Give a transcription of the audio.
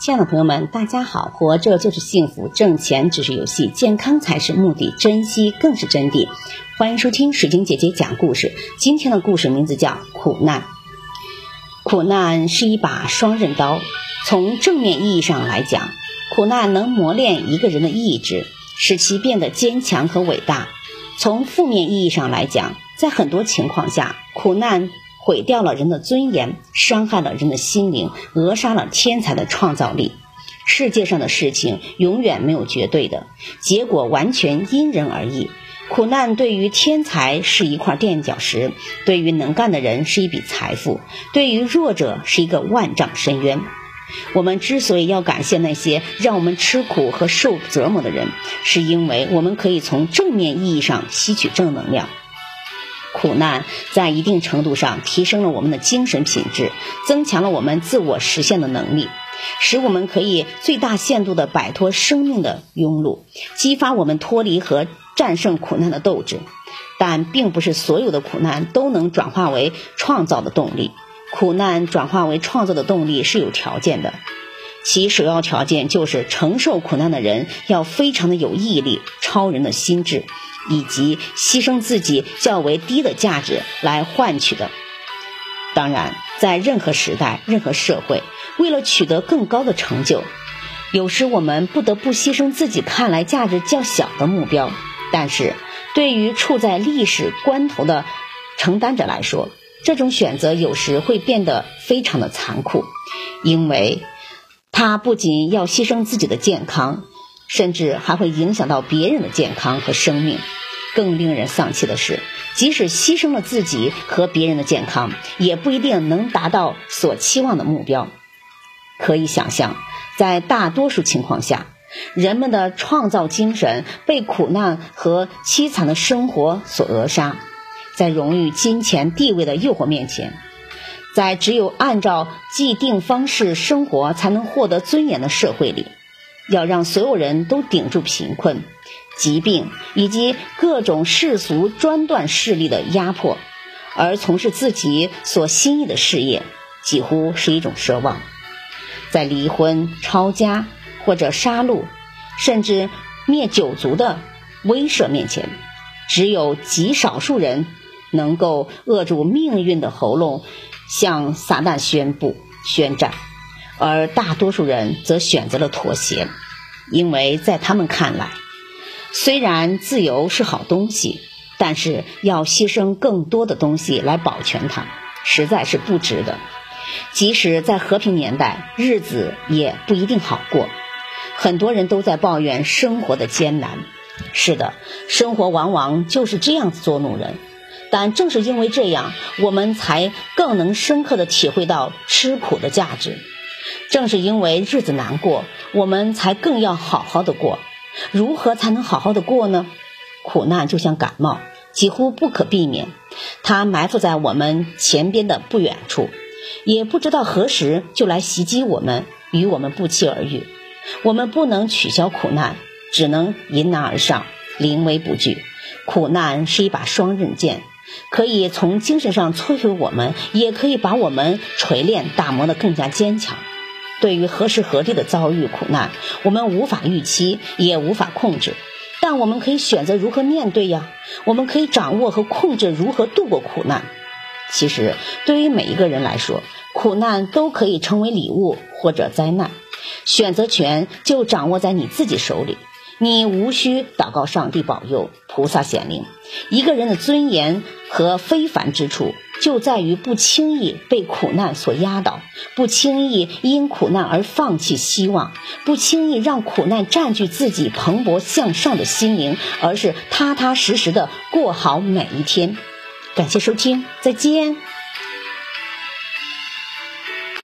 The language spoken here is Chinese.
亲爱的朋友们，大家好！活着就是幸福，挣钱只是游戏，健康才是目的，珍惜更是真谛。欢迎收听水晶姐姐讲故事。今天的故事名字叫《苦难》。苦难是一把双刃刀。从正面意义上来讲，苦难能磨练一个人的意志，使其变得坚强和伟大。从负面意义上来讲，在很多情况下，苦难。毁掉了人的尊严，伤害了人的心灵，扼杀了天才的创造力。世界上的事情永远没有绝对的，结果完全因人而异。苦难对于天才是一块垫脚石，对于能干的人是一笔财富，对于弱者是一个万丈深渊。我们之所以要感谢那些让我们吃苦和受折磨的人，是因为我们可以从正面意义上吸取正能量。苦难在一定程度上提升了我们的精神品质，增强了我们自我实现的能力，使我们可以最大限度地摆脱生命的庸碌，激发我们脱离和战胜苦难的斗志。但并不是所有的苦难都能转化为创造的动力，苦难转化为创造的动力是有条件的，其首要条件就是承受苦难的人要非常的有毅力，超人的心智。以及牺牲自己较为低的价值来换取的。当然，在任何时代、任何社会，为了取得更高的成就，有时我们不得不牺牲自己看来价值较小的目标。但是，对于处在历史关头的承担者来说，这种选择有时会变得非常的残酷，因为他不仅要牺牲自己的健康。甚至还会影响到别人的健康和生命。更令人丧气的是，即使牺牲了自己和别人的健康，也不一定能达到所期望的目标。可以想象，在大多数情况下，人们的创造精神被苦难和凄惨的生活所扼杀。在荣誉、金钱、地位的诱惑面前，在只有按照既定方式生活才能获得尊严的社会里。要让所有人都顶住贫困、疾病以及各种世俗专断势力的压迫，而从事自己所心意的事业，几乎是一种奢望。在离婚、抄家或者杀戮，甚至灭九族的威慑面前，只有极少数人能够扼住命运的喉咙，向撒旦宣布宣战。而大多数人则选择了妥协，因为在他们看来，虽然自由是好东西，但是要牺牲更多的东西来保全它，实在是不值得。即使在和平年代，日子也不一定好过。很多人都在抱怨生活的艰难。是的，生活往往就是这样子捉弄人。但正是因为这样，我们才更能深刻的体会到吃苦的价值。正是因为日子难过，我们才更要好好的过。如何才能好好的过呢？苦难就像感冒，几乎不可避免。它埋伏在我们前边的不远处，也不知道何时就来袭击我们，与我们不期而遇。我们不能取消苦难，只能迎难而上，临危不惧。苦难是一把双刃剑，可以从精神上摧毁我们，也可以把我们锤炼、打磨得更加坚强。对于何时何地的遭遇苦难，我们无法预期，也无法控制，但我们可以选择如何面对呀。我们可以掌握和控制如何度过苦难。其实，对于每一个人来说，苦难都可以成为礼物或者灾难，选择权就掌握在你自己手里。你无需祷告上帝保佑、菩萨显灵。一个人的尊严和非凡之处。就在于不轻易被苦难所压倒，不轻易因苦难而放弃希望，不轻易让苦难占据自己蓬勃向上的心灵，而是踏踏实实的过好每一天。感谢收听，再见。